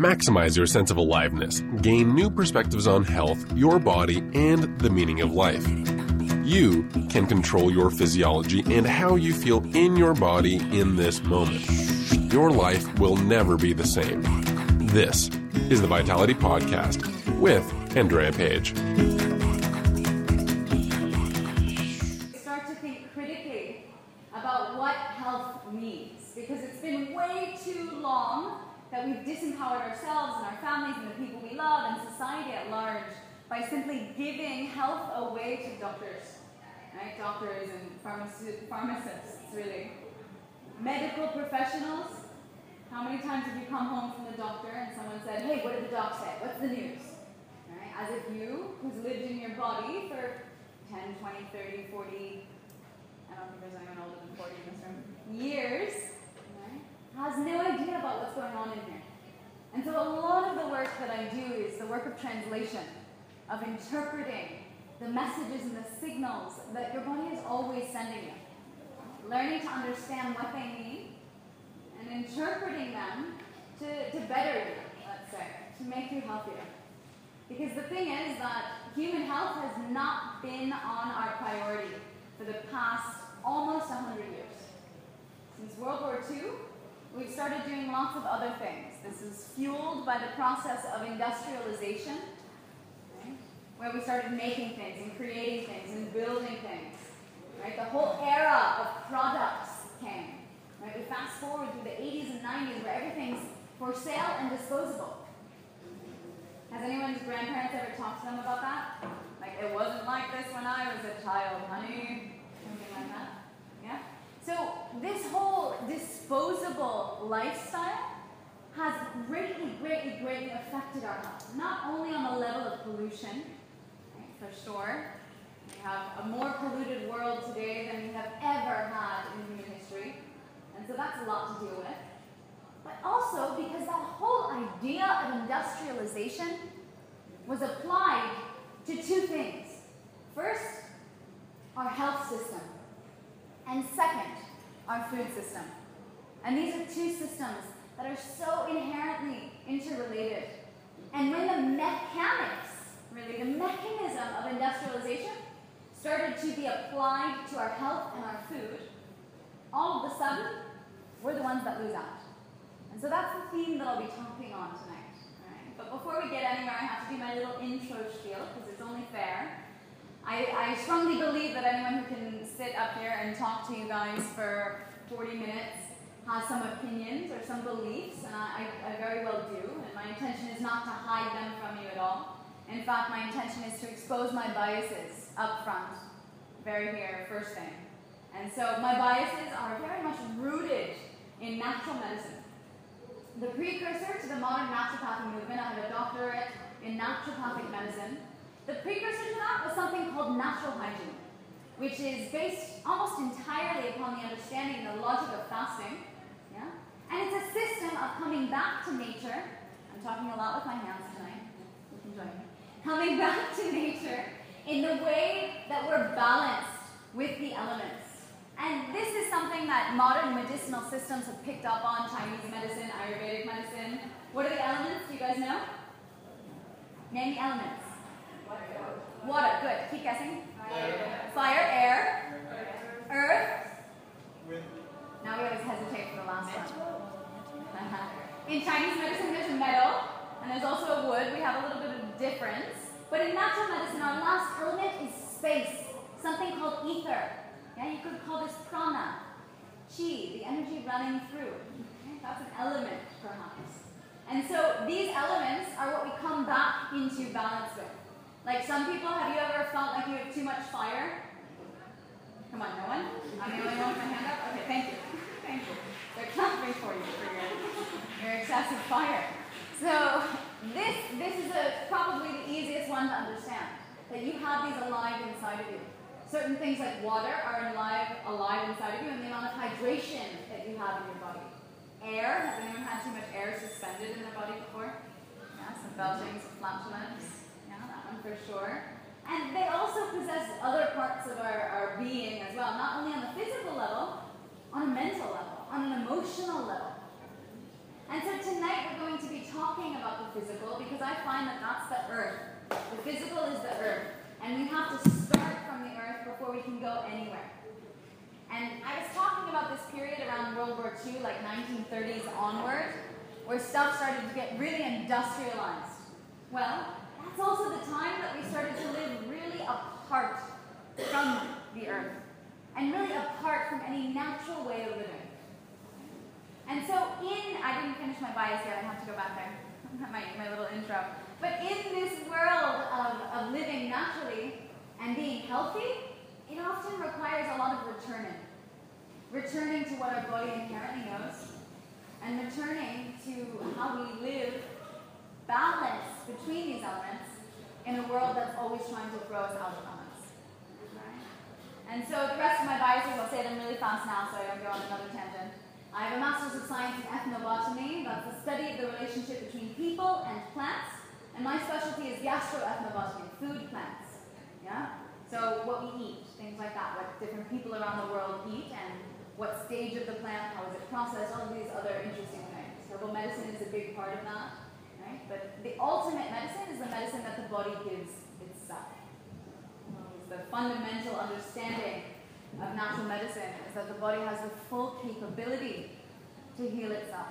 Maximize your sense of aliveness, gain new perspectives on health, your body, and the meaning of life. You can control your physiology and how you feel in your body in this moment. Your life will never be the same. This is the Vitality Podcast with Andrea Page. Society at large by simply giving health away to doctors, right? Doctors and pharmaci- pharmacists, really. Medical professionals. How many times have you come home from the doctor and someone said, hey, what did the doc say? What's the news? Right? As if you, who's lived in your body for 10, 20, 30, 40, I don't think there's anyone older than 40 in this room, years, right, has no idea about what's going on in here. And so a lot of the work that I do is the work of translation, of interpreting the messages and the signals that your body is always sending you. Learning to understand what they mean and interpreting them to, to better you, let's say, to make you healthier. Because the thing is that human health has not been on our priority for the past almost 100 years. Since World War II, we've started doing lots of other things. This is fueled by the process of industrialization, right? where we started making things and creating things and building things. Right? The whole era of products came. Right? We fast forward through the 80s and 90s where everything's for sale and disposable. Has anyone's grandparents ever talked to them about that? Like, it wasn't like this when I was a child, honey. Something like that. Yeah? So, this whole disposable lifestyle has greatly, greatly, greatly affected our health. Not only on the level of pollution, right, for sure. We have a more polluted world today than we have ever had in human history. And so that's a lot to deal with but also because that whole idea of industrialization was applied to two things. First, our health system, and second, our food system. And these are two systems that are so inherently interrelated. And when the mechanics, really, the mechanism of industrialization started to be applied to our health and our food, all of a sudden, we're the ones that lose out. And so that's the theme that I'll be talking on tonight. Right? But before we get anywhere, I have to do my little intro spiel because it's only fair. I, I strongly believe that anyone who can sit up here and talk to you guys for 40 minutes has some opinions or some beliefs, and I, I, very well do. And my intention is not to hide them from you at all. In fact, my intention is to expose my biases up front, very here, first thing. And so my biases are very much rooted in natural medicine the precursor to the modern naturopathic movement. I have a doctorate in naturopathic medicine. The precursor to that was something called natural hygiene, which is based almost entirely upon the understanding and the logic of fasting. Yeah? And it's a system of coming back to nature. I'm talking a lot with my hands tonight. You can join me. Coming back to nature in the way that we're balanced with the elements. And this is something that modern medicinal systems have picked up on Chinese medicine, Ayurvedic medicine. What are the elements? Do you guys know? Name the elements. Water. Good. Keep guessing. Fire. Fire, air, earth. Now we always hesitate for the last one. Uh-huh. In Chinese medicine, there's metal, and there's also a wood. We have a little bit of difference. But in natural medicine, our last element is space, something called ether. Yeah, you could call this prana, chi, the energy running through. Okay? That's an element, perhaps. And so these elements are what we come back into balance with. Like some people, have you ever felt like you have too much fire? Come on, no one? I'm the only one with my hand up? Okay, thank you. Thank you. They're clapping for you for your, your excessive fire. So this, this is a, probably the easiest one to understand, that you have these alive inside of you. Certain things like water are alive, alive inside of you, and the amount of hydration that you have in your body. Air, has anyone had too much air suspended in their body before? Yeah, some belching, some flatulence. For sure. And they also possess other parts of our, our being as well, not only on the physical level, on a mental level, on an emotional level. And so tonight we're going to be talking about the physical because I find that that's the earth. The physical is the earth. And we have to start from the earth before we can go anywhere. And I was talking about this period around World War II, like 1930s onward, where stuff started to get really industrialized. Well, that's also the time that we started to live really apart from the earth and really apart from any natural way of living. And so in, I didn't finish my bias yet, I have to go back there, my, my little intro. But in this world of, of living naturally and being healthy, it often requires a lot of returning. Returning to what our body inherently knows, and returning to how we live balance between these elements in a world that's always trying to throw us out of balance. And so the rest of my biases, I'll say them really fast now so I don't go on another tangent. I have a Master's of Science in Ethnobotany, that's the study of the relationship between people and plants. And my specialty is gastroethnobotany, food plants. Yeah? So what we eat, things like that, what different people around the world eat, and what stage of the plant, how is it processed, all of these other interesting things. Herbal medicine is a big part of that. Right? But the ultimate medicine is the medicine that the body gives itself. It's the fundamental understanding of natural medicine is that the body has the full capability to heal itself.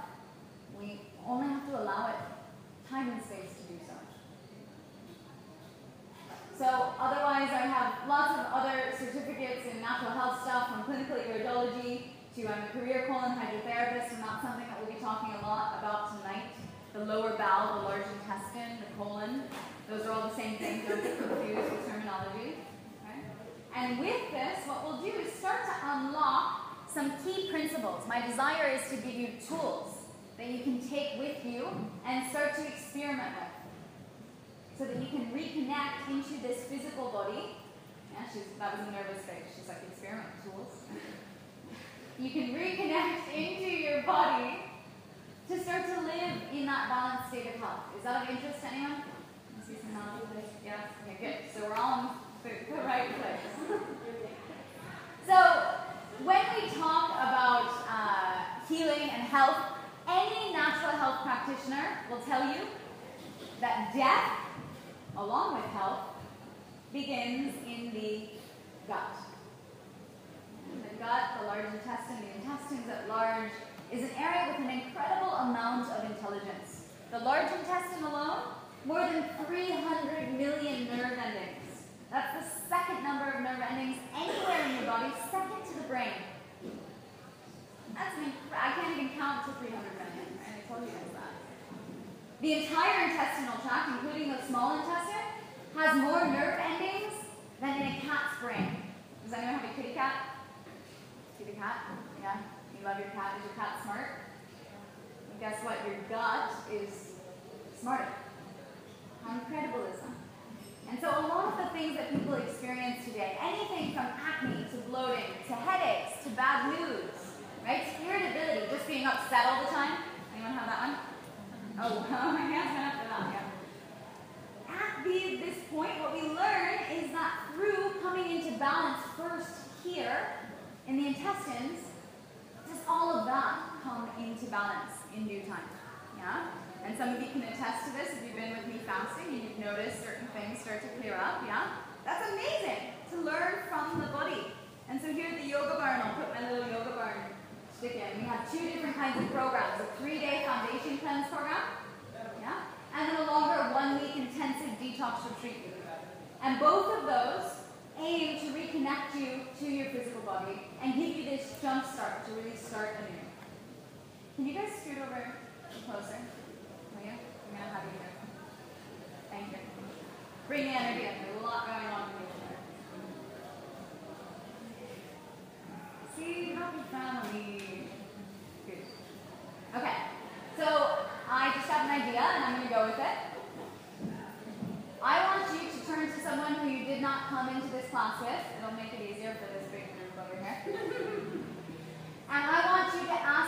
We only have to allow it time and space to do so. So otherwise I have lots of other certificates in natural health stuff from clinical iridology to I'm a career colon hydrotherapist and that's something that we'll be talking a lot about tonight. The lower bowel, the large intestine, the colon, those are all the same thing, don't get confused with terminology. And with this, what we'll do is start to unlock some key principles. My desire is to give you tools that you can take with you and start to experiment with. So that you can reconnect into this physical body. Yeah, she's, that was a nervous face. She's like, experiment tools. you can reconnect into your body to start to live in that balanced state of health. Is that of interest to anyone? Yeah? Okay, good. So we're all in the, the right place. so when we talk about uh, healing and health, any natural health practitioner will tell you that death, along with health, begins in the gut. The gut, the large intestine, the intestines at large, is an area with an incredible amount of intelligence. The large intestine alone, more than 300 million nerve endings. That's the second number of nerve endings anywhere in your body, second to the brain. That's an I can't even count to 300 million, and I told you guys that. The entire intestinal tract, including the small intestine, has more nerve endings than in a cat's brain. Does anyone have a kitty cat? Kitty cat? Yeah? You love your cat. Is your cat smart? And guess what? Your gut is smarter. How incredible is that? And so a lot of the things that people experience today, anything from acne to bloating to headaches to bad moods, right? Irritability, just being upset all the time. Anyone have that one? Oh, my hands went up for that, yeah. At the, this point, what we learn is that through coming into balance first here in the intestines, does all of that come into balance in due time? Yeah? And some of you can attest to this if you've been with me fasting and you've noticed certain things start to clear up, yeah? That's amazing to learn from the body. And so here at the yoga barn, I'll put my little yoga barn stick in. We have two different kinds of programs. A three-day foundation cleanse program, yeah? And then a longer one-week intensive detox retreat. And both of those aim to reconnect you to your physical body and give you this jump start to really start anew. Can you guys scoot over closer? You? I'm going to have you here. Thank you. Bring the energy in. There's a lot going on here. See, happy family. Good. Okay. So I just have an idea and I'm going to go with it. I want you to turn to someone who you did not come into this class with. It'll make it easier for this big group over here. and I want you to ask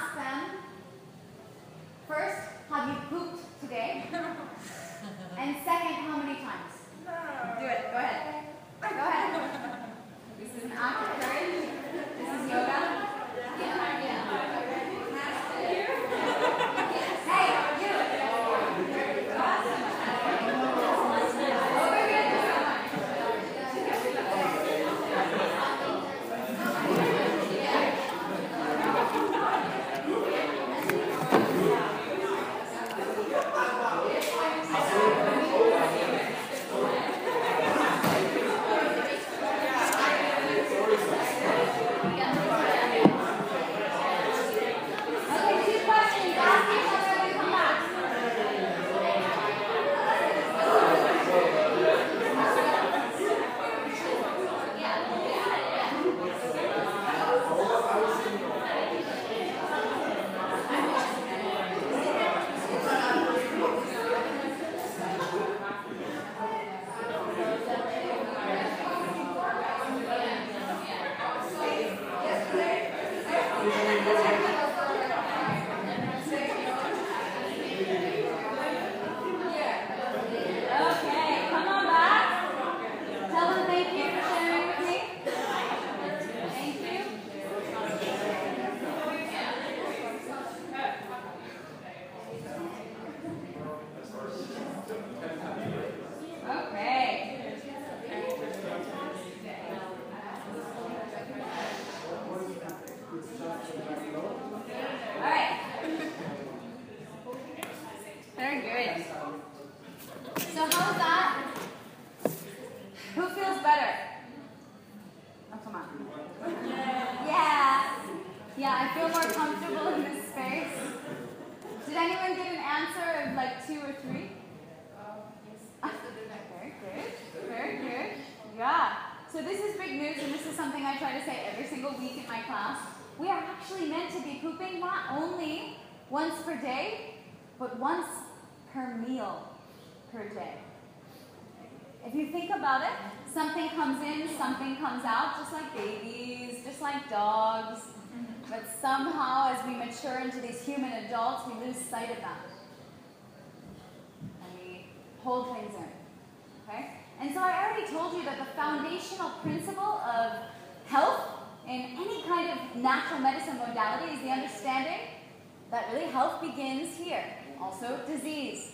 that really health begins here. Also, disease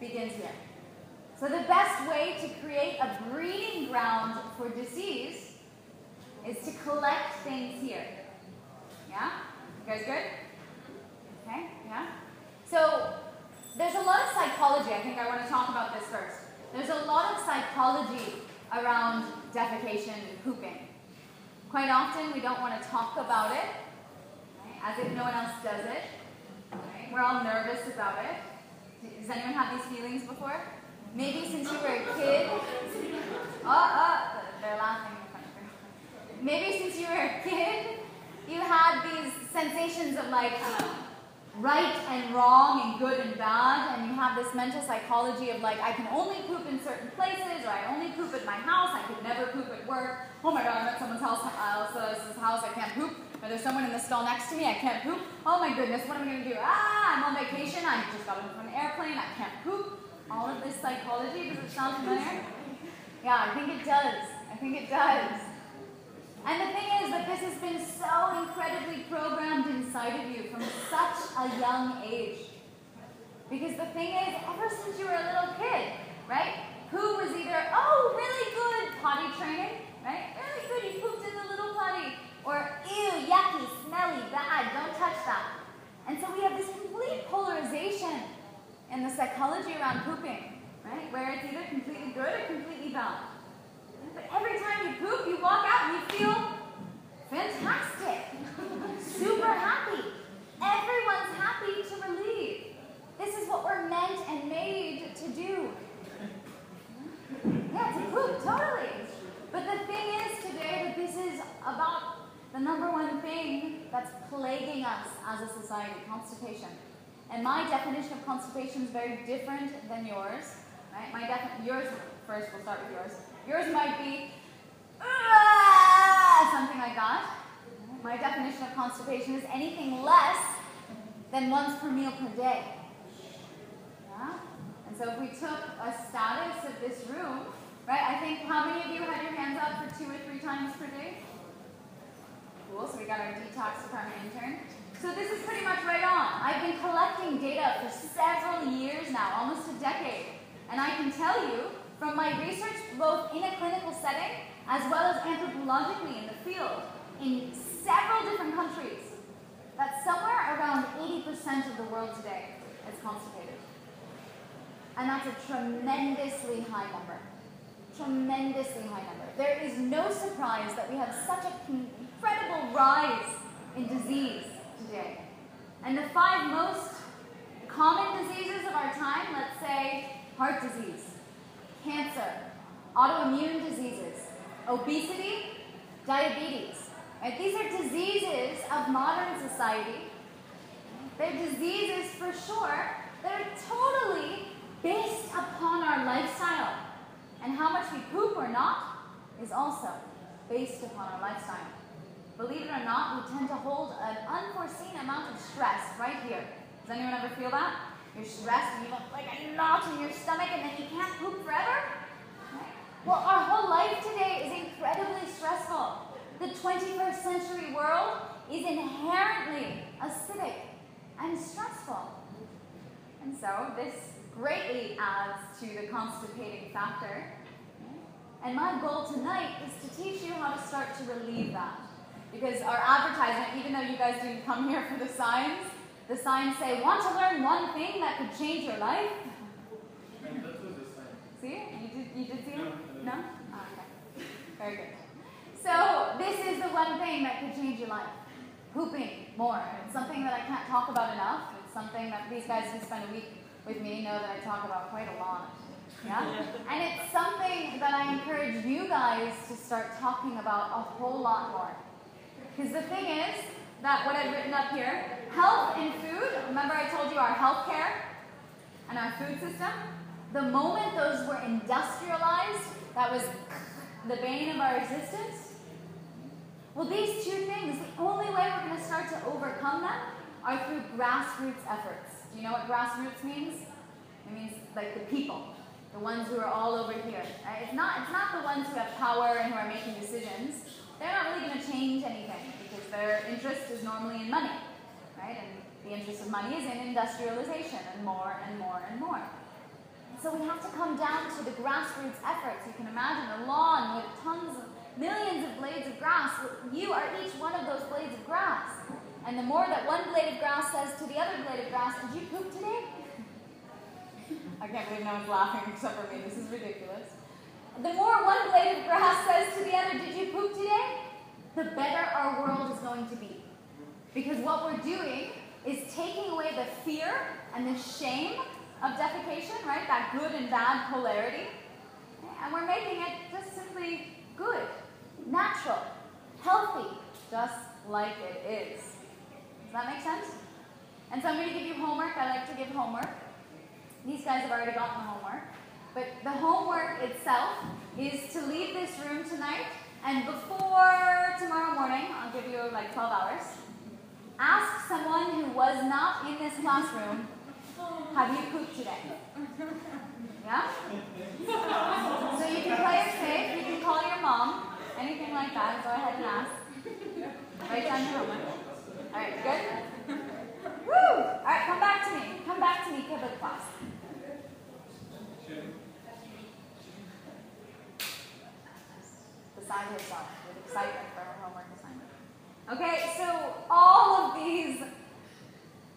begins here. So the best way to create a breeding ground for disease is to collect things here. Yeah? You guys good? Okay, yeah? So there's a lot of psychology. I think I want to talk about this first. There's a lot of psychology around defecation and pooping. Quite often we don't want to talk about it, right? as if no one else does it. We're all nervous about it. Does anyone have these feelings before? Maybe since you were a kid. Oh, oh, they're laughing in front of Maybe since you were a kid, you had these sensations of like right and wrong and good and bad, and you have this mental psychology of like, I can only poop in certain places, or I only poop at my house, I could never poop at work. Oh my god, I'm at someone's house, uh, else's house, I can't poop. Or there's someone in the stall next to me, I can't poop. Oh my goodness, what am I gonna do? Ah, I'm on vacation, I just got into an airplane, I can't poop. All of this psychology, does it sound familiar? Yeah, I think it does. I think it does. And the thing is that this has been so incredibly programmed inside of you from such a young age. Because the thing is, ever since you were a little kid, right? Who was either, oh, really good potty training, right? Really good, you pooped in the little potty. Or, ew, yucky, smelly, bad, don't touch that. And so we have this complete polarization in the psychology around pooping, right? Where it's either completely good or completely bad. But every time you poop, you walk out and you feel fantastic, super happy. Everyone's happy to relieve. This is what we're meant and made to do. Yeah, to poop, totally. But the thing is today that this is about the number one thing that's plaguing us as a society, constipation. And my definition of constipation is very different than yours. Right? My defi- yours first. We'll start with yours. Yours might be something like that. My definition of constipation is anything less than once per meal per day. Yeah? And so if we took a status of this room, right? I think how many of you had your hands up for two or three times per day? Cool. So we got our detox department intern. So this is pretty much right on. I've been collecting data for several years now, almost a decade. And I can tell you from my research, both in a clinical setting as well as anthropologically in the field, in several different countries, that somewhere around 80% of the world today is constipated. And that's a tremendously high number. Tremendously high number. There is no surprise that we have such an incredible rise in disease today. And the five most common diseases of our time, let's say heart disease, cancer, autoimmune diseases, obesity, diabetes. Right? These are diseases of modern society. They're diseases for sure that are totally based upon our lifestyle. And how much we poop or not is also based upon our lifestyle. Believe it or not, we tend to hold an unforeseen amount of stress right here. Does anyone ever feel that? You're stressed and you look like a knot in your stomach and then you can't poop forever? Well, our whole life today is incredibly stressful. The 21st century world is inherently acidic and stressful. And so this greatly adds to the constipating factor. And my goal tonight is to teach you how to start to relieve that. Because our advertisement, even though you guys didn't come here for the signs, the signs say, want to learn one thing that could change your life? And that was the sign. See? You did, you did see it? No? Oh, okay. Very good. So, this is the one thing that could change your life. Pooping more. It's something that I can't talk about enough. It's something that these guys who spend a week with me know that I talk about quite a lot. Yeah? And it's something that I encourage you guys to start talking about a whole lot more. Because the thing is that what I've written up here, health and food, remember I told you our health care and our food system? The moment those were industrialized, that was the bane of our existence. Well, these two things, the only way we're going to start to overcome them are through grassroots efforts. Do you know what grassroots means? It means like the people, the ones who are all over here. Right? It's not, it's not the ones who have power and who are making decisions. They're not really going to change anything because their interest is normally in money, right? And the interest of money is in industrialization and more and more and more. So we have to come down to the grassroots efforts. You can imagine a lawn with tons of millions of blades of grass. You are each one of those blades of grass. And the more that one blade of grass says to the other blade of grass, Did you poop today? I can't believe no one's laughing except for me. This is ridiculous. The more one blade of grass says to the other, Did you poop today? the better our world is going to be. Because what we're doing is taking away the fear and the shame of defecation, right? That good and bad polarity. And we're making it just simply good, natural, healthy, just like it is. Does that make sense? And so I'm going to give you homework. I like to give homework. These guys have already gotten homework. But the homework itself is to leave this room tonight, and before tomorrow morning, I'll give you like 12 hours, ask someone who was not in this classroom have you pooped today? Yeah? So you can play it safe, you can call your mom, anything like that, go ahead and ask. Write down your homework. Alright, good? Woo! Alright, come back to me. Come back to me, Kibble class. Beside yourself with excitement for her homework assignment. Okay, so all of these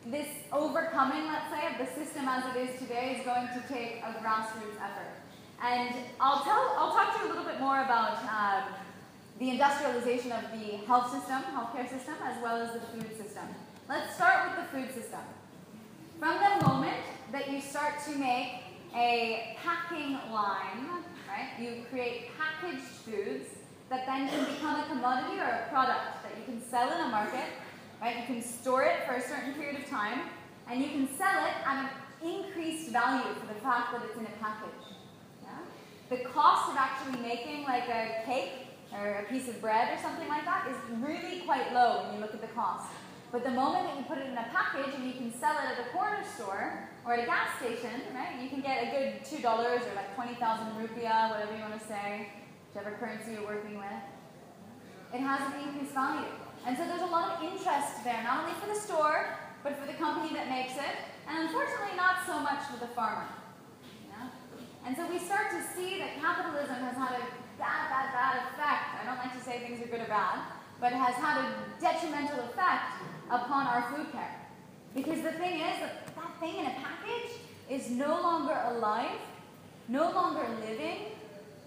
this overcoming, let's say, of the system as it is today is going to take a grassroots effort. And I'll tell, I'll talk to you a little bit more about um, the industrialization of the health system, healthcare system, as well as the food system. Let's start with the food system. From the moment that you start to make a packing line, right, you create packaged foods that then can become a commodity or a product that you can sell in a market right? You can store it for a certain period of time, and you can sell it at an increased value for the fact that it's in a package. Yeah? The cost of actually making like a cake or a piece of bread or something like that is really quite low when you look at the cost. But the moment that you put it in a package and you can sell it at a corner store or at a gas station, right, you can get a good $2 or like 20,000 rupiah, whatever you want to say, whichever currency you're working with. It has an increased value. And so there's a lot of interest there, not only for the store, but for the company that makes it, and unfortunately not so much for the farmer. Yeah? And so we start to see that capitalism has had a bad, bad, bad effect. I don't like to say things are good or bad, but has had a detrimental effect upon our food care. Because the thing is that that thing in a package is no longer alive, no longer living,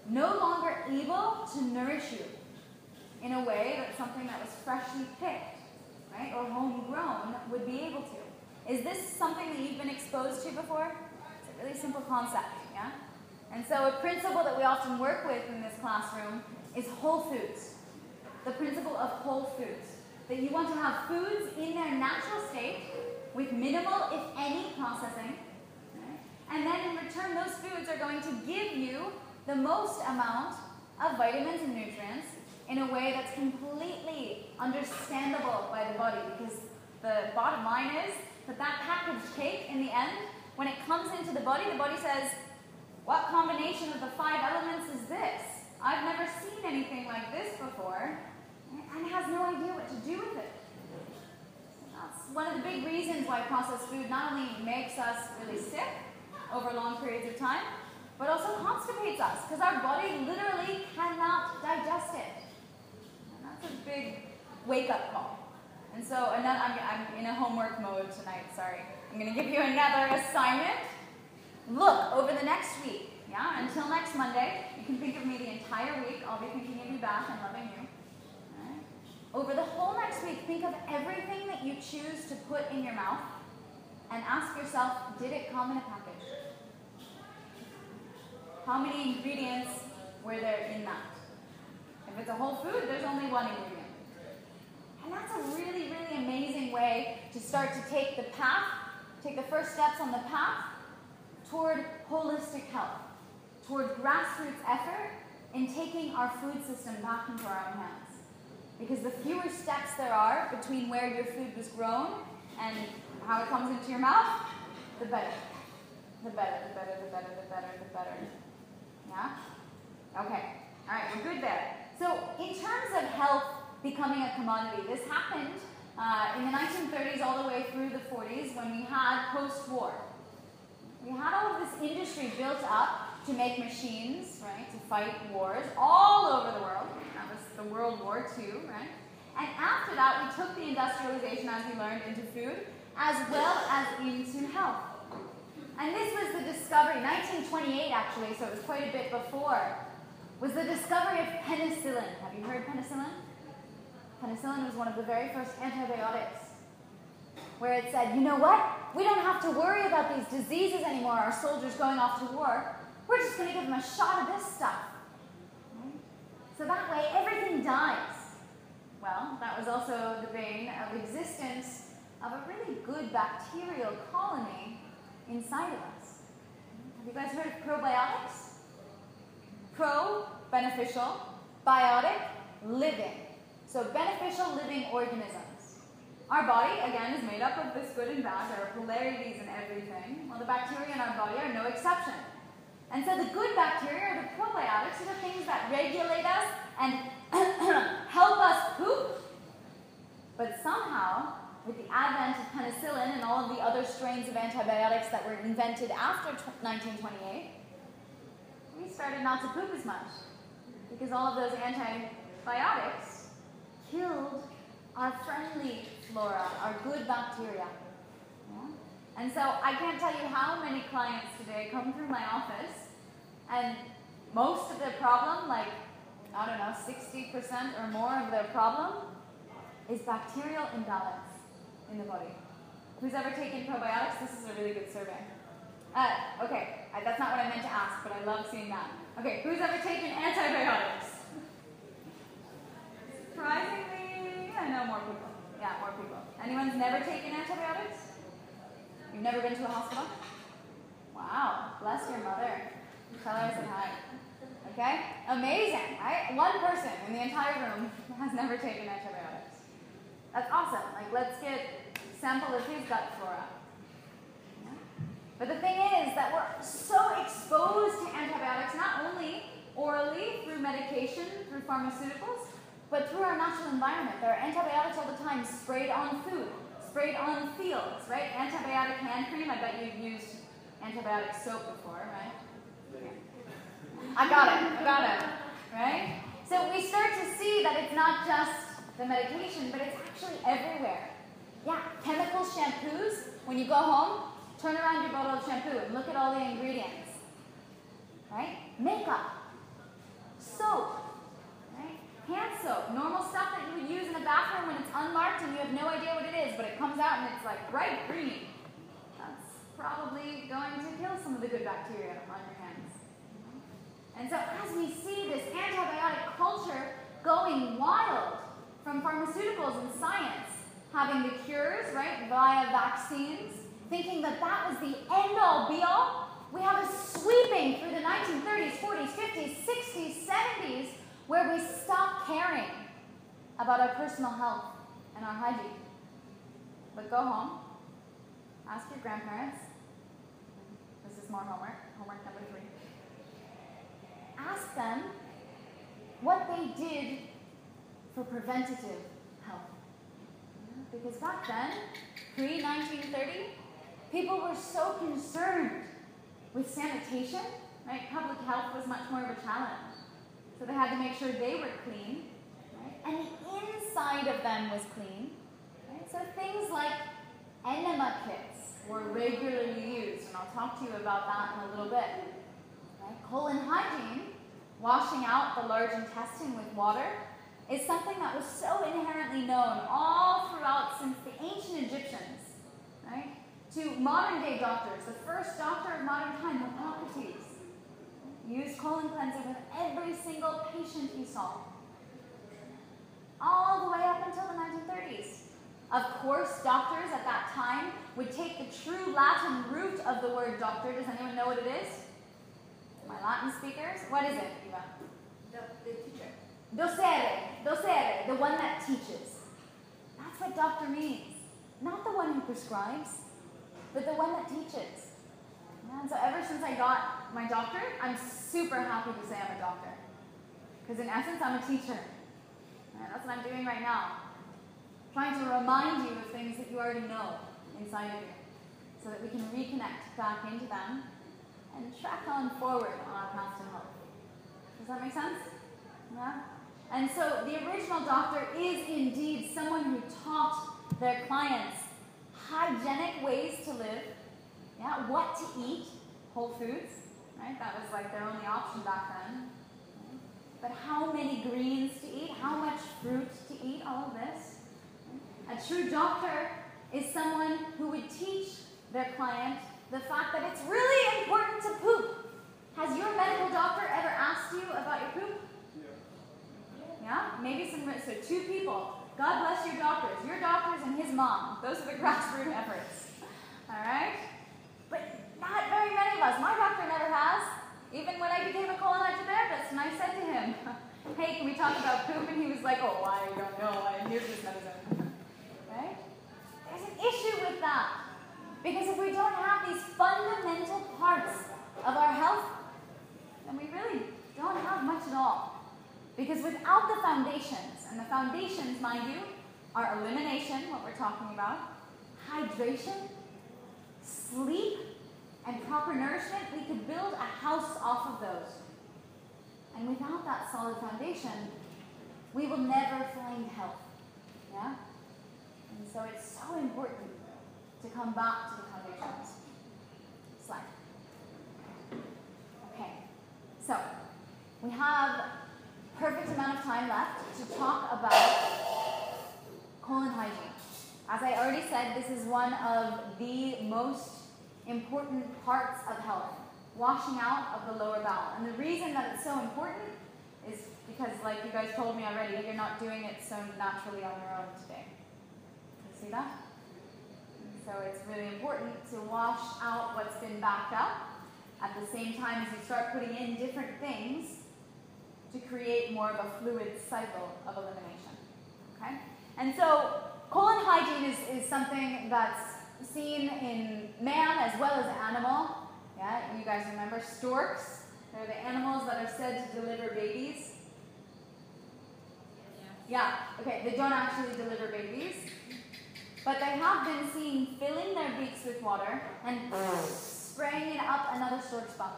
no longer able to nourish you in a way that something that was freshly picked, right, or homegrown would be able to. Is this something that you've been exposed to before? It's a really simple concept, yeah? And so a principle that we often work with in this classroom is whole foods. The principle of whole foods. That you want to have foods in their natural state with minimal, if any, processing. Right? And then in return, those foods are going to give you the most amount of vitamins and nutrients in a way that's completely understandable by the body because the bottom line is that that packaged cake in the end, when it comes into the body, the body says, what combination of the five elements is this? I've never seen anything like this before, and has no idea what to do with it. That's one of the big reasons why processed food not only makes us really sick over long periods of time, but also constipates us, because our body literally cannot digest it And that's a big wake up call. And so I'm, I'm in a homework mode tonight, sorry. I'm going to give you another assignment. Look, over the next week, yeah, until next Monday, you can think of me the entire week. I'll be thinking of you back and loving you. Over the whole next week, think of everything that you choose to put in your mouth and ask yourself, did it come in a package? How many ingredients were there in that? If it's a whole food, there's only one ingredient. And that's a really, really amazing way to start to take the path, take the first steps on the path toward holistic health, toward grassroots effort in taking our food system back into our own hands. Because the fewer steps there are between where your food was grown and how it comes into your mouth, the better. The better, the better, the better, the better, the better. Yeah? Okay. All right, we're good there. So, in terms of health becoming a commodity, this happened uh, in the 1930s all the way through the 40s when we had post war. We had all of this industry built up to make machines, right, to fight wars all over the world. That was the World War II, right? And after that, we took the industrialization, as we learned, into food, as well as into health. And this was the discovery, 1928 actually, so it was quite a bit before, was the discovery of penicillin. Have you heard penicillin? Penicillin was one of the very first antibiotics where it said, you know what? We don't have to worry about these diseases anymore, our soldiers going off to war. We're just going to give them a shot of this stuff. So that way, everything dies. Well, that was also the bane of existence of a really good bacterial colony inside of us. Have you guys heard of probiotics? Pro, beneficial, biotic, living. So beneficial living organisms. Our body, again, is made up of this good and bad. There are polarities in everything. Well, the bacteria in our body are no exception. And so the good bacteria, or the probiotics, are the things that regulate us and help us poop. But somehow, with the advent of penicillin and all of the other strains of antibiotics that were invented after 1928, we started not to poop as much. Because all of those antibiotics killed our friendly flora, our good bacteria. And so I can't tell you how many clients today come through my office and most of their problem, like, I don't know, 60% or more of their problem is bacterial imbalance in the body. Who's ever taken probiotics? This is a really good survey. Uh, okay, I, that's not what I meant to ask, but I love seeing that. Okay, who's ever taken antibiotics? Surprisingly, I know more people. Yeah, more people. Anyone's never taken antibiotics? You've never been to a hospital? Wow, bless your mother. Tell her I said hi. Okay? Amazing, right? One person in the entire room has never taken antibiotics. That's awesome. Like, let's get sample of his gut flora. But the thing is that we're so exposed to antibiotics, not only orally through medication, through pharmaceuticals, but through our natural environment, there are antibiotics all the time sprayed on food, sprayed on fields, right? Antibiotic hand cream, I bet you've used antibiotic soap before, right? I got it, I got it, right? So we start to see that it's not just the medication, but it's actually everywhere. Yeah, chemical shampoos, when you go home, turn around your bottle of shampoo and look at all the ingredients. Right? Makeup, soap, right? Hand soap, normal stuff that you would use in a bathroom when it's unmarked and you have no idea what it is, but it comes out and it's like bright green. That's probably going to kill some of the good bacteria on your hands. And so as we see this antibiotic culture going wild from pharmaceuticals and science, having the cures, right, via vaccines, thinking that that was the end-all be-all, we have a sweeping through the 1930s, 40s, 50s, 60s, 70s, where we stop caring about our personal health and our hygiene. But go home, ask your grandparents. This is more homework, homework number three. Ask them what they did for preventative. Because back then, pre 1930, people were so concerned with sanitation, right? Public health was much more of a challenge. So they had to make sure they were clean. Right? And the inside of them was clean. Right? So things like enema kits were regularly used, and I'll talk to you about that in a little bit. Okay? Colon hygiene, washing out the large intestine with water, is something that was so inherently known all throughout since the ancient Egyptians, right? To modern day doctors, the first doctor of modern time, Hippocrates, used colon cleanser with every single patient he saw. All the way up until the 1930s. Of course, doctors at that time would take the true Latin root of the word doctor. Does anyone know what it is? My Latin speakers? What is it, Eva? Docere, docere, the one that teaches. That's what doctor means. Not the one who prescribes, but the one that teaches. And so ever since I got my doctorate, I'm super happy to say I'm a doctor. Because in essence, I'm a teacher. And that's what I'm doing right now. Trying to remind you of things that you already know inside of you. So that we can reconnect back into them and track on forward on our path to health. Does that make sense? Yeah? And so the original doctor is indeed someone who taught their clients hygienic ways to live, yeah, what to eat, whole foods, right? That was like their only option back then. But how many greens to eat, how much fruit to eat, all of this. A true doctor is someone who would teach their client the fact that it's really important to poop. Has your medical doctor ever asked you about your poop? Yeah? Maybe some, so two people. God bless your doctors. Your doctors and his mom. Those are the grassroots efforts. All right? But not very many of us. My doctor never has. Even when I became a colon therapist, and I said to him, hey, can we talk about poop? And he was like, oh, I don't know. Here's this medicine. Right? There's an issue with that. Because if we don't have these fundamental parts of our health, then we really don't have much at all. Because without the foundations, and the foundations, mind you, are elimination, what we're talking about, hydration, sleep, and proper nourishment, we could build a house off of those. And without that solid foundation, we will never find health. Yeah? And so it's so important to come back to the foundations. Slide. Okay. So, we have perfect amount of time left to talk about colon hygiene. As I already said, this is one of the most important parts of health, washing out of the lower bowel. And the reason that it's so important is because, like you guys told me already, you're not doing it so naturally on your own today. You see that? So it's really important to wash out what's been backed up at the same time as you start putting in different things to create more of a fluid cycle of elimination. Okay? And so colon hygiene is, is something that's seen in man as well as animal. Yeah, you guys remember storks? They're the animals that are said to deliver babies. Yeah, okay, they don't actually deliver babies. But they have been seen filling their beaks with water and mm. spraying it up another stork's bum.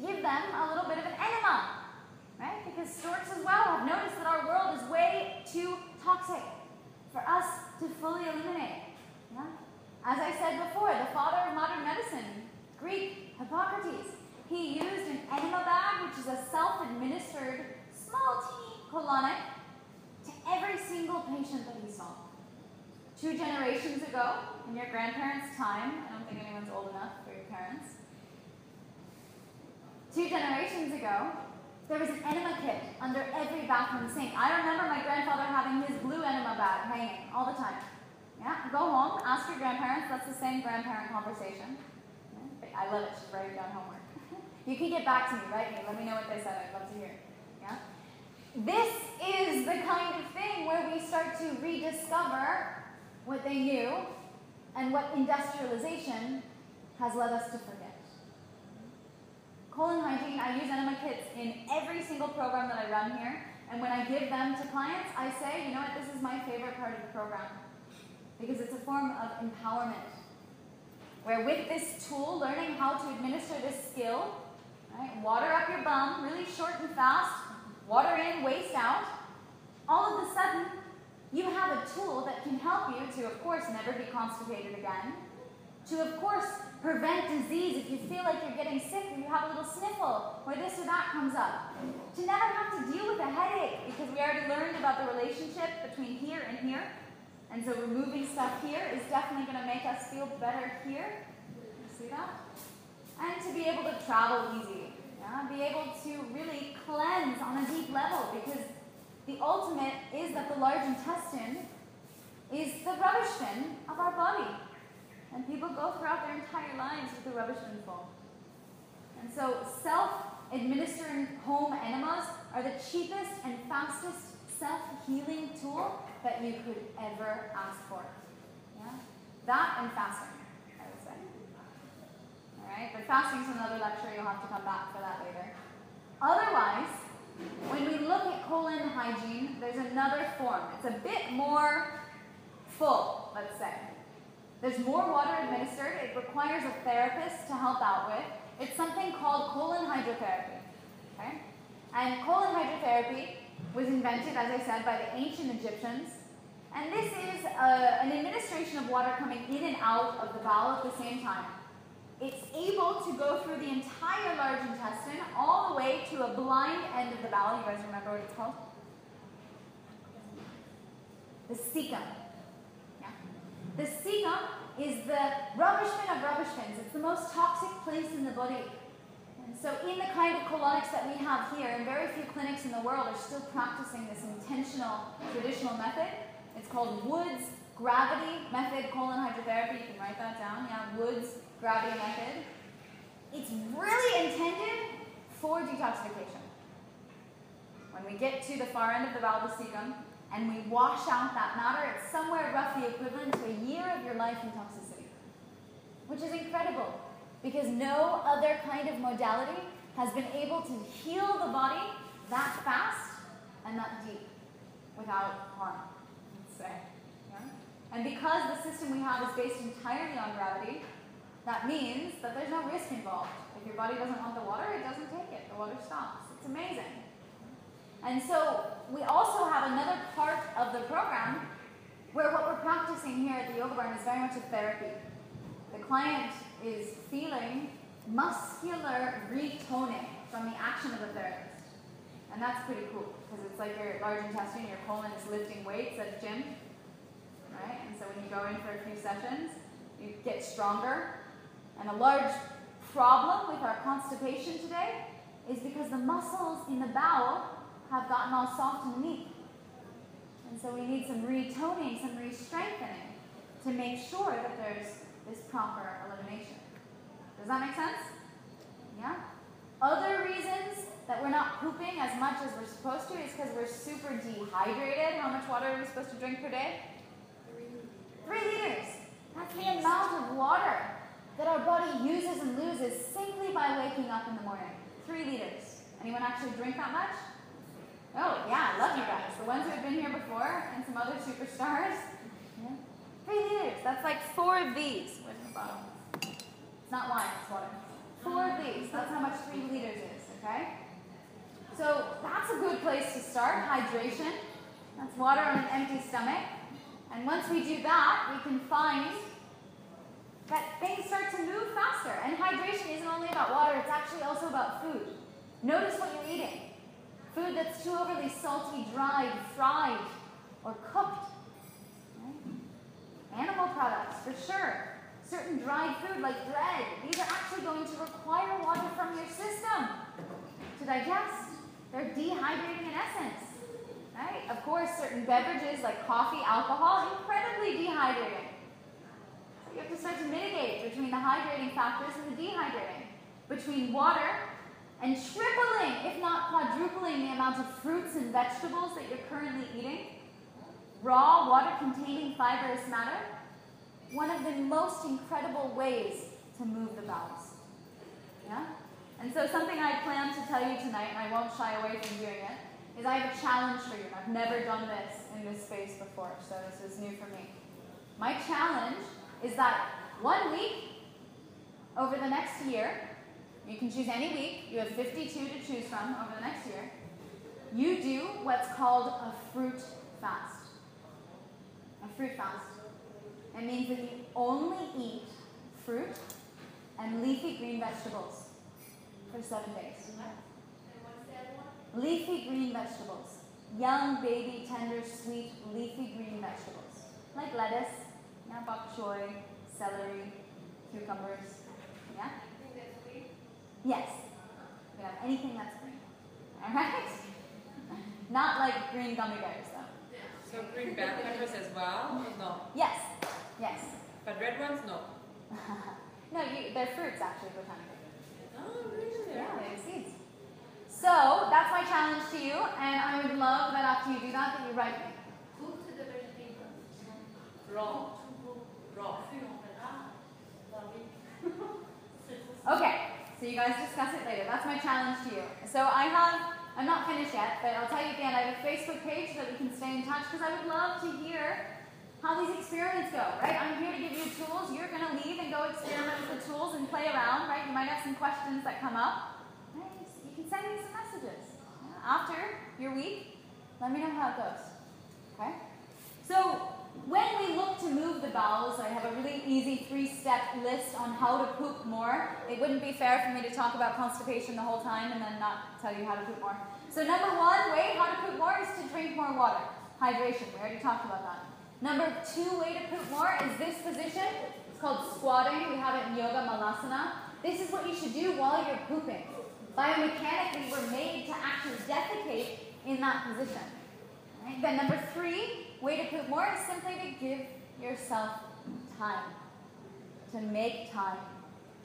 Give them a little bit of an enema. Right? Because storks as well have noticed that our world is way too toxic for us to fully eliminate. Yeah? As I said before, the father of modern medicine, Greek, Hippocrates, he used an enema bag, which is a self-administered small teeny colonic, to every single patient that he saw. Two generations ago, in your grandparents' time, I don't think anyone's old enough for your parents. Two generations ago, there was an enema kit under every bathroom sink. I remember my grandfather having his blue enema bag hanging all the time. Yeah, go home, ask your grandparents. That's the same grandparent conversation. I love it. She's writing down homework. you can get back to me, write me. Let me know what they said. I'd love to hear. Yeah. This is the kind of thing where we start to rediscover what they knew and what industrialization has led us to forget. Colon hygiene, I use enema kits in every single program that I run here. And when I give them to clients, I say, you know what, this is my favorite part of the program. Because it's a form of empowerment. Where with this tool, learning how to administer this skill, right, water up your bum, really short and fast, water in, waste out, all of a sudden, you have a tool that can help you to, of course, never be constipated again, to, of course, prevent disease if you feel like you're getting sick or you have a little sniffle or this or that comes up, to never have to deal with a headache because we already learned about the relationship between here and here. And so removing stuff here is definitely going to make us feel better here. See that? And to be able to travel easy. Yeah? Be able to really cleanse on a deep level because the ultimate is that the large intestine is the rubbish bin of our body. And people go throughout their entire lives with the rubbish bin full. And so self-administering home enemas are the cheapest and fastest self-healing tool that you could ever ask for. Yeah? That and fasting, I would say. Alright, but fasting's another lecture, you'll have to come back for that later. Otherwise, when we look at colon hygiene, there's another form. It's a bit more full, let's say. There's more water administered. It requires a therapist to help out with. It's something called colon hydrotherapy. Okay? And colon hydrotherapy was invented, as I said, by the ancient Egyptians. And this is a, an administration of water coming in and out of the bowel at the same time. It's able to go through the entire large intestine all the way to a blind end of the bowel. You guys remember what it's called? The cecum. The cecum is the rubbish bin of rubbish bins. It's the most toxic place in the body. And so in the kind of colonics that we have here, and very few clinics in the world are still practicing this intentional traditional method. It's called Wood's gravity method colon hydrotherapy. You can write that down. Yeah, Wood's gravity method. It's really intended for detoxification. When we get to the far end of the valvus cecum and we wash out that matter, it's somewhere roughly equivalent to a year of your life in toxicity, which is incredible because no other kind of modality has been able to heal the body that fast and that deep without harm, let's say. Yeah? And because the system we have is based entirely on gravity, that means that there's no risk involved. If your body doesn't want the water, it doesn't take it. The water stops. It's amazing. And so we also have another part of the program where what we're practicing here at the Yoga Barn is very much a therapy. The client is feeling muscular retoning from the action of the therapist. And that's pretty cool because it's like your large intestine, your colon is lifting weights at the gym. Right? And so when you go in for a few sessions, you get stronger. And a large problem with our constipation today is because the muscles in the bowel have gotten all soft and weak. And so we need some retoning, some re-strengthening to make sure that there's this proper elimination. Does that make sense? Yeah? Other reasons that we're not pooping as much as we're supposed to is because we're super dehydrated. How much water are we supposed to drink per day? Three liters. That's the amount of water that our body uses and loses simply by waking up in the morning. Three liters. Anyone actually drink that much? Oh, yeah, I love you guys. The ones who have been here before and some other superstars. Yeah. Three liters. That's like four of these. Where's the bottle? It's not wine, it's water. Four of these. That's how much three liters is, okay? So that's a good place to start, hydration. That's water on an empty stomach. And once we do that, we can find that things start to move faster. And hydration isn't only about water, it's actually also about food. Notice what you're eating. Food that's too overly salty, dried, fried, or cooked. Right? Animal products, for sure. Certain dried food like bread, these are actually going to require water from your system to digest. They're dehydrating in essence. Right? Of course, certain beverages like coffee, alcohol, incredibly dehydrating. So you have to start to mitigate between the hydrating factors and the dehydrating. Between water and tripling, if not quadrupling, the amount of fruits and vegetables that you're currently eating. Raw, water-containing fibrous matter, one of the most incredible ways to move the bowels. Yeah? And so something I plan to tell you tonight, and I won't shy away from doing it, is I have a challenge for you. I've never done this in this space before, so this is new for me. My challenge is that one week over the next year, you can choose any week. You have 52 to choose from over the next year. You do what's called a fruit fast. a fruit fast. It means that you only eat fruit and leafy green vegetables for seven days. Leafy green vegetables. Young, baby, tender, sweet, leafy green vegetables. Like lettuce, bok choy, celery, cucumbers. Yeah? Yes. Yeah, anything that's green. Alright? Not like green gummy bears though. So green bell peppers as well? No. Yes. Yes. But red ones, no. no, you, they're fruits actually, botanically. Oh, really? Yeah, they have seeds. So that's my challenge to you, and I would love that after you do that, that you write me. Cook to the vegetable. Raw. Raw. Okay, so you guys discuss it later. That's my challenge to you. So I have, I'm not finished yet, but I'll tell you again, I have a Facebook page so that we can stay in touch because I would love to hear how these experiments go, right? I'm here to give you tools. You're going to leave and go experiment with the tools and play around, right? You might have some questions that come up. Right? You can send me some messages. After your week, let me know how it goes. Okay? So when we look to move the bowels, I have a really easy three-step list on how to poop more. It wouldn't be fair for me to talk about constipation the whole time and then not tell you how to poop more. So number one way how to poop more is to drink more water. Hydration, we already talked about that. Number two way to poop more is this position. It's called squatting. We have it in Yoga Malasana. This is what you should do while you're pooping. Biomechanically, we're made to actually defecate in that position. Right? Then number three way to poop more is simply to give yourself time. To make time.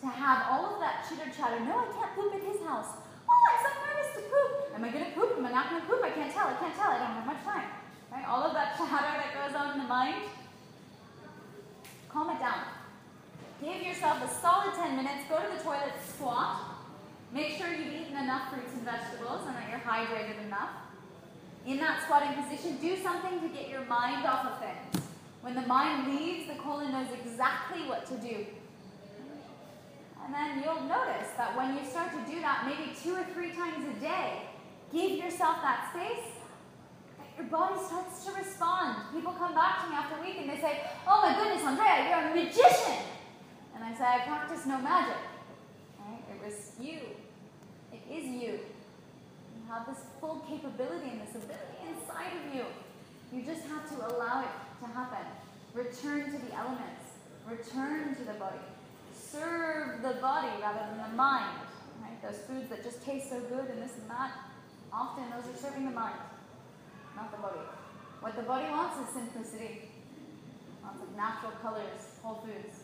To have all of that chitter chatter. No, I can't poop at his house. Oh, I'm so nervous to poop. Am I going to poop? Am I not going to poop? I can't tell. I can't tell. I don't have much time. Right? All of that chatter that goes on in the mind. Calm it down. Give yourself a solid 10 minutes. Go to the toilet, squat. Make sure you've eaten enough fruits and vegetables and that you're hydrated enough. In that squatting position, do something to get your mind off of things. When the mind leaves, the colon knows exactly what to do. And then you'll notice that when you start to do that, maybe two or three times a day, give yourself that space, your body starts to respond. People come back to me after a week and they say, Oh my goodness, Andrea, you're a magician. And I say, I practice no magic. Right? It was you. It is you. Have this full capability and this ability inside of you. You just have to allow it to happen. Return to the elements. Return to the body. Serve the body rather than the mind. Right? Those foods that just taste so good and this and that, often those are serving the mind, not the body. What the body wants is simplicity. Lots of natural colors, whole foods.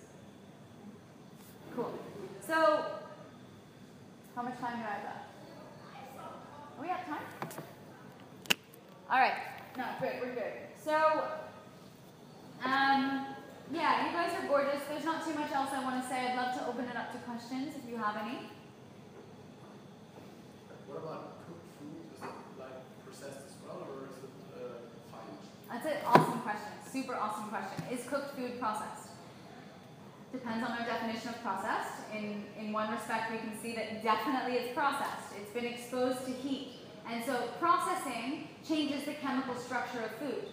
Cool. So, how much time do I have left? We have time? All right. No, good. We're good. So, um, yeah, you guys are gorgeous. There's not too much else I want to say. I'd love to open it up to questions if you have any. What about cooked food? Is it like processed as well, or is it uh, fine? That's an awesome question. Super awesome question. Is cooked food processed? Depends on our definition of processed. In, in one respect, we can see that definitely it's processed. It's been exposed to heat. And so processing changes the chemical structure of food.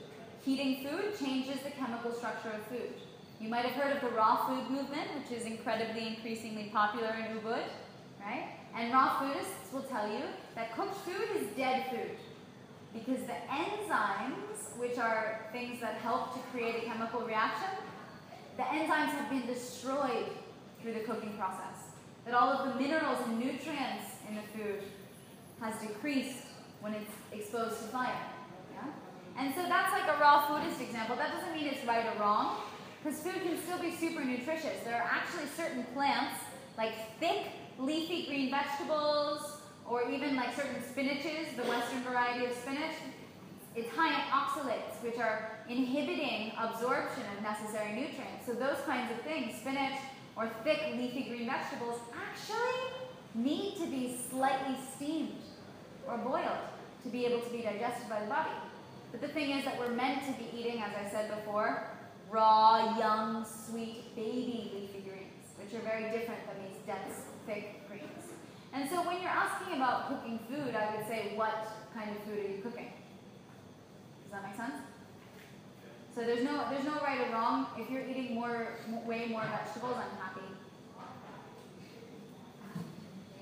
Heating food changes the chemical structure of food. You might have heard of the raw food movement, which is incredibly increasingly popular in Ubud, right? And raw foodists will tell you that cooked food is dead food because the enzymes, which are things that help to create a chemical reaction, the enzymes have been destroyed through the cooking process. That all of the minerals and nutrients in the food has decreased when it's exposed to fire. Yeah? And so that's like a raw foodist example. That doesn't mean it's right or wrong, because food can still be super nutritious. There are actually certain plants, like thick, leafy green vegetables, or even like certain spinaches, the western variety of spinach, it's high in oxalates, which are inhibiting absorption of necessary nutrients. So those kinds of things, spinach or thick leafy green vegetables, actually need to be slightly steamed or boiled to be able to be digested by the body. But the thing is that we're meant to be eating, as I said before, raw, young, sweet, baby leafy greens, which are very different than these dense, thick greens. And so when you're asking about cooking food, I would say, what kind of food are you cooking? Does that make sense? So there's no there's no right or wrong. If you're eating more way more vegetables, I'm happy.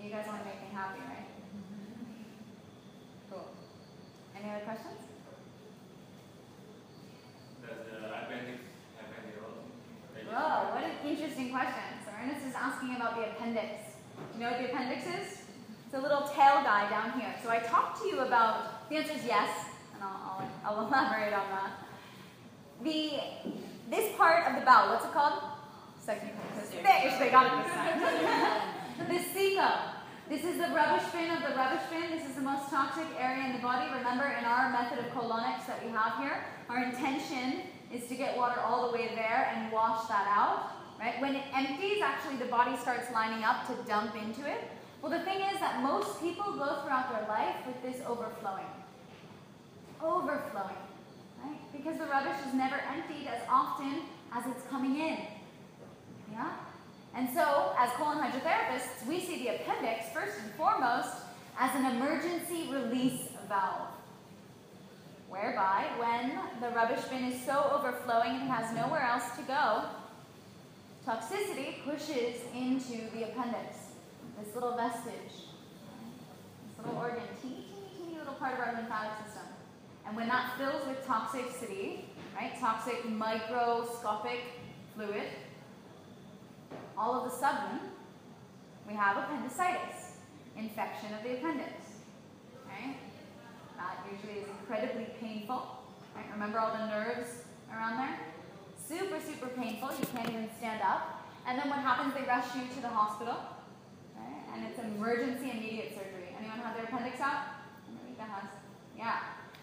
You guys want to make me happy, right? Cool. Any other questions? Does the appendix have any role? Whoa, what an interesting question. So Ernest is asking about the appendix. Do you know what the appendix is? It's a little tail guy down here. So I talked to you about, the answer is yes, and I'll, I'll, I'll elaborate on that. The, this part of the bowel, what's it called? Second, they, they got it this time. the cecum. This is the rubbish bin of the rubbish bin. This is the most toxic area in the body. Remember, in our method of colonics that we have here, our intention is to get water all the way there and wash that out. Right? When it empties, actually the body starts lining up to dump into it. Well, the thing is that most people go throughout their life with this overflowing. Overflowing. Because the rubbish is never emptied as often as it's coming in. Yeah? And so, as colon hydrotherapists, we see the appendix, first and foremost, as an emergency release valve. Whereby, when the rubbish bin is so overflowing and has nowhere else to go, toxicity pushes into the appendix, this little vestige, this little organ, teeny, teeny, teeny little part of our lymphatic system. And when that fills with toxicity, right, toxic microscopic fluid, all of a sudden, we have appendicitis, infection of the appendix. Okay? That usually is incredibly painful. Right? Remember all the nerves around there? Super, super painful. You can't even stand up. And then what happens? They rush you to the hospital. Right? And it's emergency immediate surgery. Anyone have their appendix out? Yeah.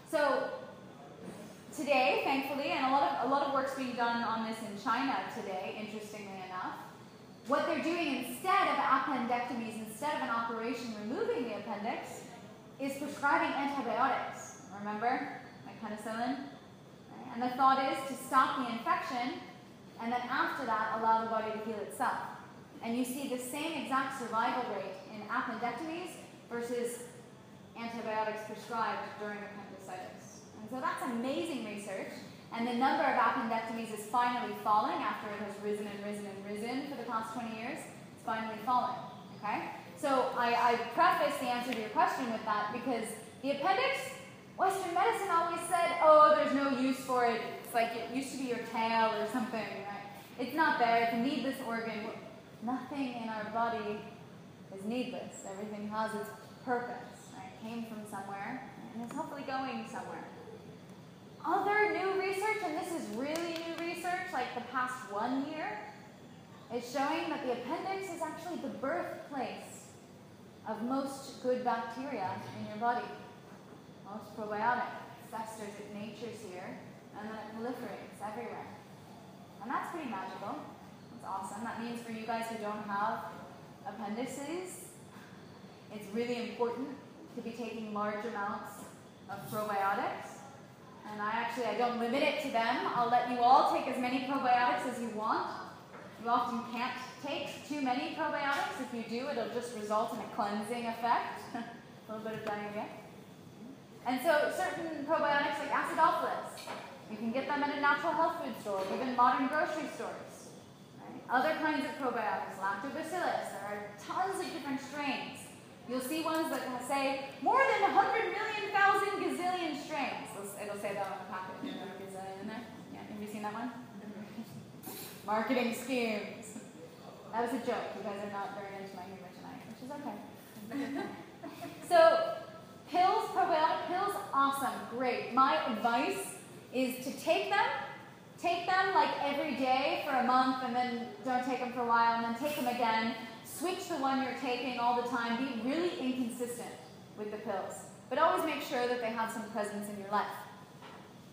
So today, thankfully, and a lot of a lot of work's being done on this in China today, interestingly enough. What they're doing instead of appendectomies, instead of an operation removing the appendix, is prescribing antibiotics. Remember? Like penicillin? And the thought is to stop the infection, and then after that, allow the body to heal itself. And you see the same exact survival rate in appendectomies versus antibiotics prescribed during appendicitis. So that's amazing research. And the number of appendectomies is finally falling after it has risen and risen and risen for the past 20 years. It's finally falling. Okay? So I, I preface the answer to your question with that because the appendix, Western medicine always said, oh, there's no use for it. It's like it used to be your tail or something, right? It's not there. It's a needless organ. Nothing in our body is needless. Everything has its purpose. Right? It came from somewhere and is hopefully going somewhere. Other new research, and this is really new research, like the past one year, is showing that the appendix is actually the birthplace of most good bacteria in your body. Most probiotic festers, it natures here, and then it proliferates everywhere. And that's pretty magical. That's awesome. That means for you guys who don't have appendices, it's really important to be taking large amounts of probiotics and I actually, I don't limit it to them. I'll let you all take as many probiotics as you want. You often can't take too many probiotics. If you do, it'll just result in a cleansing effect. a little bit of diarrhea. And so certain probiotics like acidophilus, you can get them at a natural health food store, even modern grocery stores. Right? Other kinds of probiotics, lactobacillus, there are tons of different strains. You'll see ones that say more than 100 million thousand gazillion strains. It'll say that on the packet. There's gazillion in there. Yeah, have you seen that one? Marketing schemes. That was a joke. You guys are not very into my humor tonight, which is okay. so, pills, probiotic pills, awesome, great. My advice is to take them take them like every day for a month and then don't take them for a while and then take them again Switch the one you're taking all the time. Be really inconsistent with the pills. But always make sure that they have some presence in your life.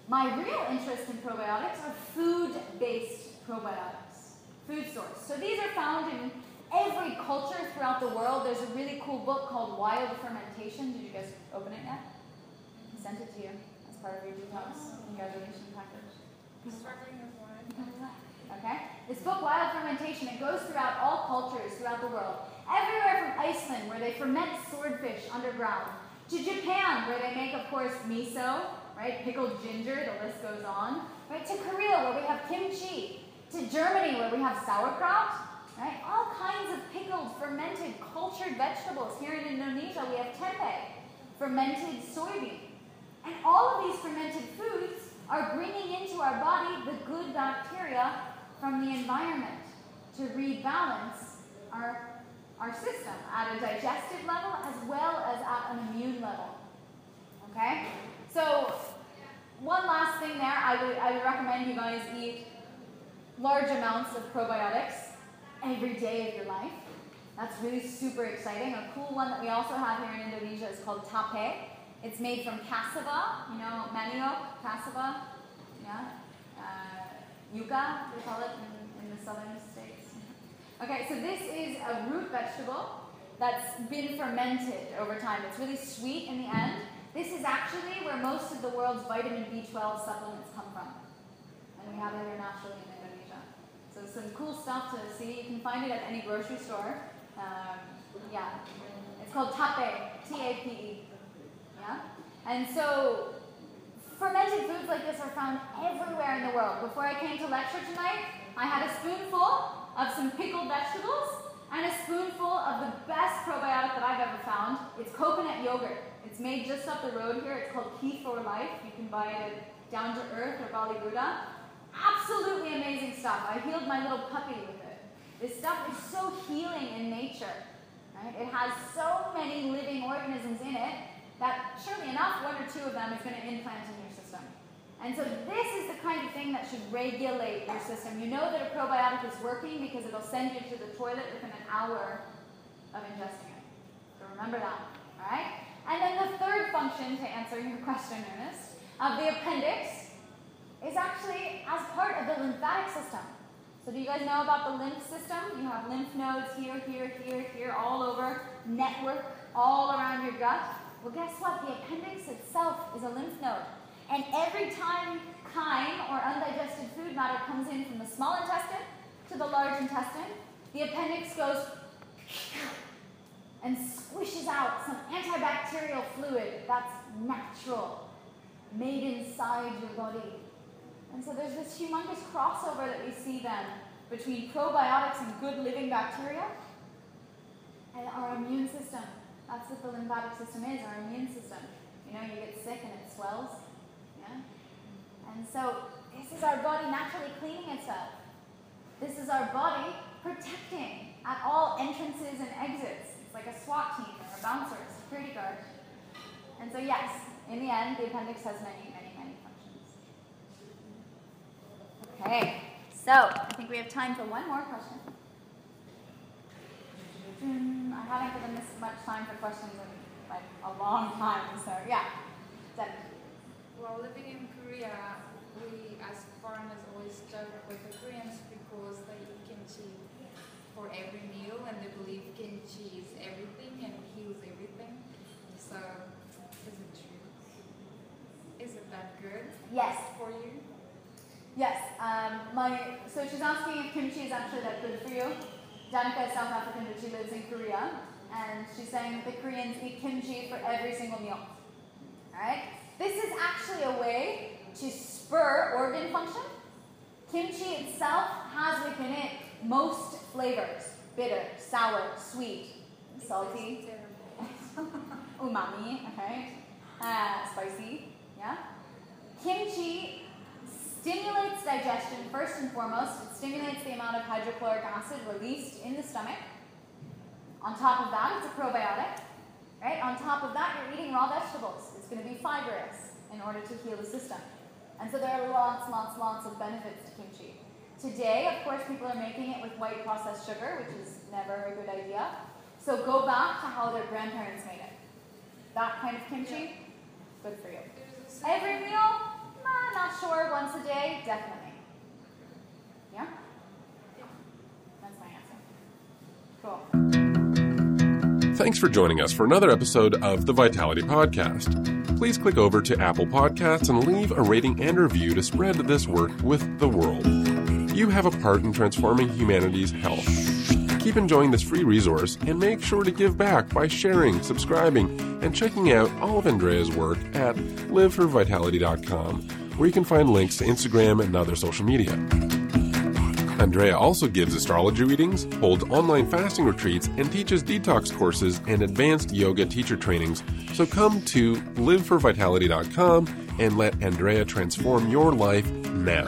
My real interest in probiotics are food-based probiotics, food source. So these are found in every culture throughout the world. There's a really cool book called Wild Fermentation. Did you guys open it yet? I sent it to you as part of your detox congratulations package. Sparkling with wine. Okay? This book, Wild Fermentation, it goes throughout all cultures throughout the world. Everywhere from Iceland, where they ferment swordfish underground, to Japan, where they make, of course, miso, right? Pickled ginger, the list goes on, right? To Korea, where we have kimchi, to Germany, where we have sauerkraut, right? All kinds of pickled, fermented, cultured vegetables. Here in Indonesia, we have tempeh, fermented soybean. And all of these fermented foods are bringing into our body the good bacteria from the environment to rebalance our, our system at a digestive level as well as at an immune level. Okay? So, one last thing there, I would, I would recommend you guys eat large amounts of probiotics every day of your life. That's really super exciting. A cool one that we also have here in Indonesia is called tape. It's made from cassava, you know, manioc, cassava, yeah, uh, yuca, we call it in, in the southern states. Okay, so this is a root vegetable that's been fermented over time. It's really sweet in the end. This is actually where most of the world's vitamin B12 supplements come from. And we have it here naturally in Indonesia. So some cool stuff to see. You can find it at any grocery store. Um, yeah, it's called tape, T-A-P-E. Yeah, and so fermented foods like this are found everywhere in the world. Before I came to lecture tonight, I had a spoonful of some pickled vegetables and a spoonful of the best probiotic that I've ever found. It's coconut yogurt. It's made just up the road here. It's called Key for Life. You can buy it at Down to Earth or Bali Buddha. Absolutely amazing stuff. I healed my little puppy with it. This stuff is so healing in nature. Right? It has so many living organisms in it that surely enough, one or two of them is going to implant in system. And so this is the kind of thing that should regulate your system. You know that a probiotic is working because it'll send you to the toilet within an hour of ingesting it. So remember that, all right? And then the third function, to answer your question, Ernest, of the appendix is actually as part of the lymphatic system. So do you guys know about the lymph system? You have lymph nodes here, here, here, here, all over, network all around your gut. Well, guess what? The appendix itself is a lymph node. And every time chyme or undigested food matter comes in from the small intestine to the large intestine, the appendix goes and squishes out some antibacterial fluid that's natural, made inside your body. And so there's this humongous crossover that we see then between probiotics and good living bacteria and our immune system. That's what the lymphatic system is, our immune system. You know, you get sick and it swells. And so this is our body naturally cleaning itself. This is our body protecting at all entrances and exits. It's like a SWAT team or a bouncer, a security guard. And so yes, in the end, the appendix has many, many, many functions. Okay, so I think we have time for one more question. Mm, I haven't given this much time for questions in like a long time, so yeah. Deb. While living in Korea, we as foreigners always struggle with the Koreans because they eat kimchi for every meal and they believe kimchi is everything and heals everything. So, is it true? Is it that good Yes, for you? yes. Um, my so she's asking if kimchi is actually that good for you. Danica is South African, but she lives in Korea, and she's saying that the Koreans eat kimchi for every single meal. All right. This is actually a way to spur organ function. Kimchi itself has within it most flavors: bitter, sour, sweet, salty, umami, okay, uh, spicy, yeah. Kimchi stimulates digestion first and foremost. It stimulates the amount of hydrochloric acid released in the stomach. On top of that, it's a probiotic, right? On top of that, you're eating raw vegetables. It's going to be fibrous in order to heal the system. And so there are lots, lots, lots of benefits to kimchi. Today, of course, people are making it with white processed sugar, which is never a good idea. So go back to how their grandparents made it. That kind of kimchi, good for you. Every meal? Nah, not sure. Once a day? Definitely. Yeah? That's my answer. Cool. Thanks for joining us for another episode of the Vitality Podcast. Please click over to Apple Podcasts and leave a rating and review to spread this work with the world. You have a part in transforming humanity's health. Keep enjoying this free resource and make sure to give back by sharing, subscribing, and checking out all of Andrea's work at liveforvitality.com, where you can find links to Instagram and other social media. Andrea also gives astrology readings, holds online fasting retreats, and teaches detox courses and advanced yoga teacher trainings. So come to liveforvitality.com and let Andrea transform your life now.